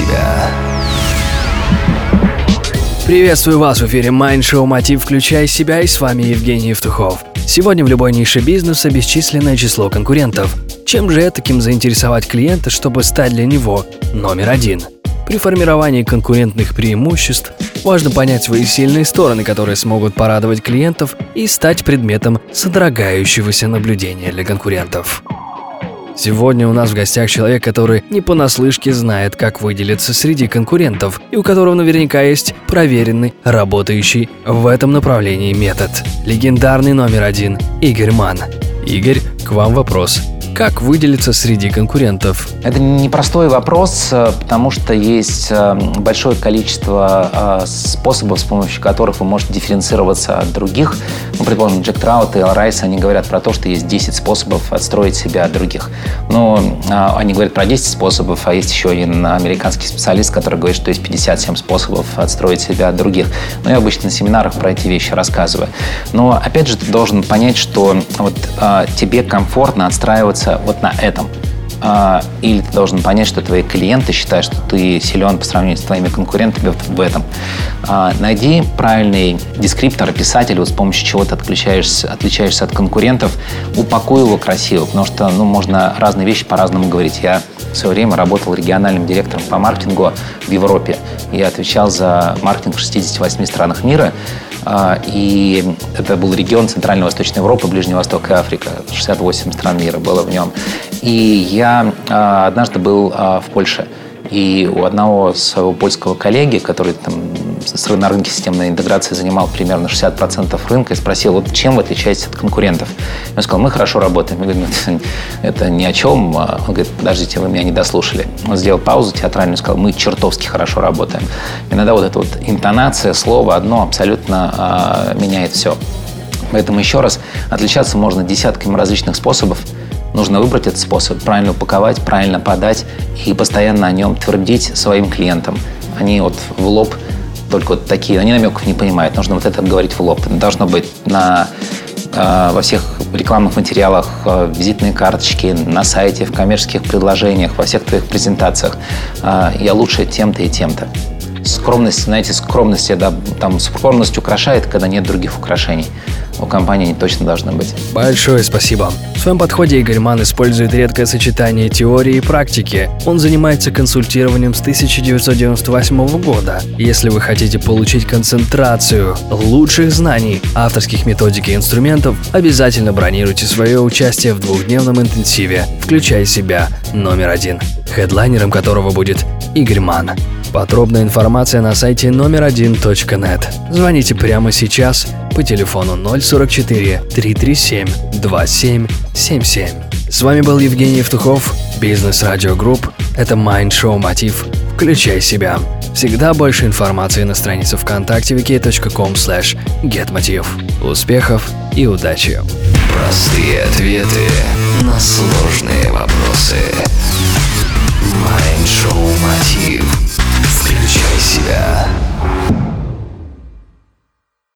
себя». Приветствую вас в эфире Mind Show Мотив «Включай себя» и с вами Евгений Евтухов. Сегодня в любой нише бизнеса бесчисленное число конкурентов. Чем же этаким заинтересовать клиента, чтобы стать для него номер один? При формировании конкурентных преимуществ важно понять свои сильные стороны, которые смогут порадовать клиентов и стать предметом содрогающегося наблюдения для конкурентов. Сегодня у нас в гостях человек, который не понаслышке знает, как выделиться среди конкурентов, и у которого наверняка есть проверенный, работающий в этом направлении метод. Легендарный номер один – Игорь Ман. Игорь, к вам вопрос. Как выделиться среди конкурентов? Это непростой вопрос, э, потому что есть э, большое количество э, способов, с помощью которых вы можете дифференцироваться от других. Ну, предположим, Джек Траут и Эл Райс, они говорят про то, что есть 10 способов отстроить себя от других. Но они говорят про 10 способов, а есть еще один американский специалист, который говорит, что есть 57 способов отстроить себя от других. Но я обычно на семинарах про эти вещи рассказываю. Но, опять же, ты должен понять, что вот тебе комфортно отстраиваться остановиться вот на этом. А, или ты должен понять, что твои клиенты считают, что ты силен по сравнению с твоими конкурентами в этом. А, найди правильный дескриптор, описатель, вот с помощью чего ты отличаешься, отличаешься от конкурентов, упакуй его красиво, потому что ну, можно разные вещи по-разному говорить. Я в свое время работал региональным директором по маркетингу в Европе. Я отвечал за маркетинг в 68 странах мира. А, и это был регион Центральной Восточной Европы, Ближний Восток и Африка. 68 стран мира было в нем. И я а, однажды был а, в Польше. И у одного своего польского коллеги, который там на рынке системной интеграции занимал примерно 60% рынка, и спросил, вот чем вы отличаетесь от конкурентов? Он сказал, мы хорошо работаем. Я говорю, это ни о чем. Он говорит, подождите, вы меня не дослушали. Он сделал паузу театральную и сказал, мы чертовски хорошо работаем. Иногда вот эта вот интонация, слово одно абсолютно а, меняет все. Поэтому еще раз, отличаться можно десятками различных способов. Нужно выбрать этот способ, правильно упаковать, правильно подать и постоянно о нем твердить своим клиентам. Они вот в лоб только вот такие, они намеков не понимают. Нужно вот это говорить в лоб. Должно быть на э, во всех рекламных материалах, э, визитные карточки, на сайте, в коммерческих предложениях, во всех твоих презентациях. Э, я лучше тем-то и тем-то. Скромность, знаете, скромность, да, там скромность украшает, когда нет других украшений у компании точно должны быть. Большое спасибо. В своем подходе Игорь Ман использует редкое сочетание теории и практики. Он занимается консультированием с 1998 года. Если вы хотите получить концентрацию лучших знаний, авторских методик и инструментов, обязательно бронируйте свое участие в двухдневном интенсиве «Включай себя» номер один, хедлайнером которого будет Игорь Ман. Подробная информация на сайте номер один .нет. Звоните прямо сейчас по телефону 044 337 2777. С вами был Евгений Евтухов, Business Radio Group. Это Mind Show Мотив. Включай себя. Всегда больше информации на странице ВКонтакте vk.com slash getmotiv. Успехов и удачи! Простые ответы на сложные вопросы. Mind Show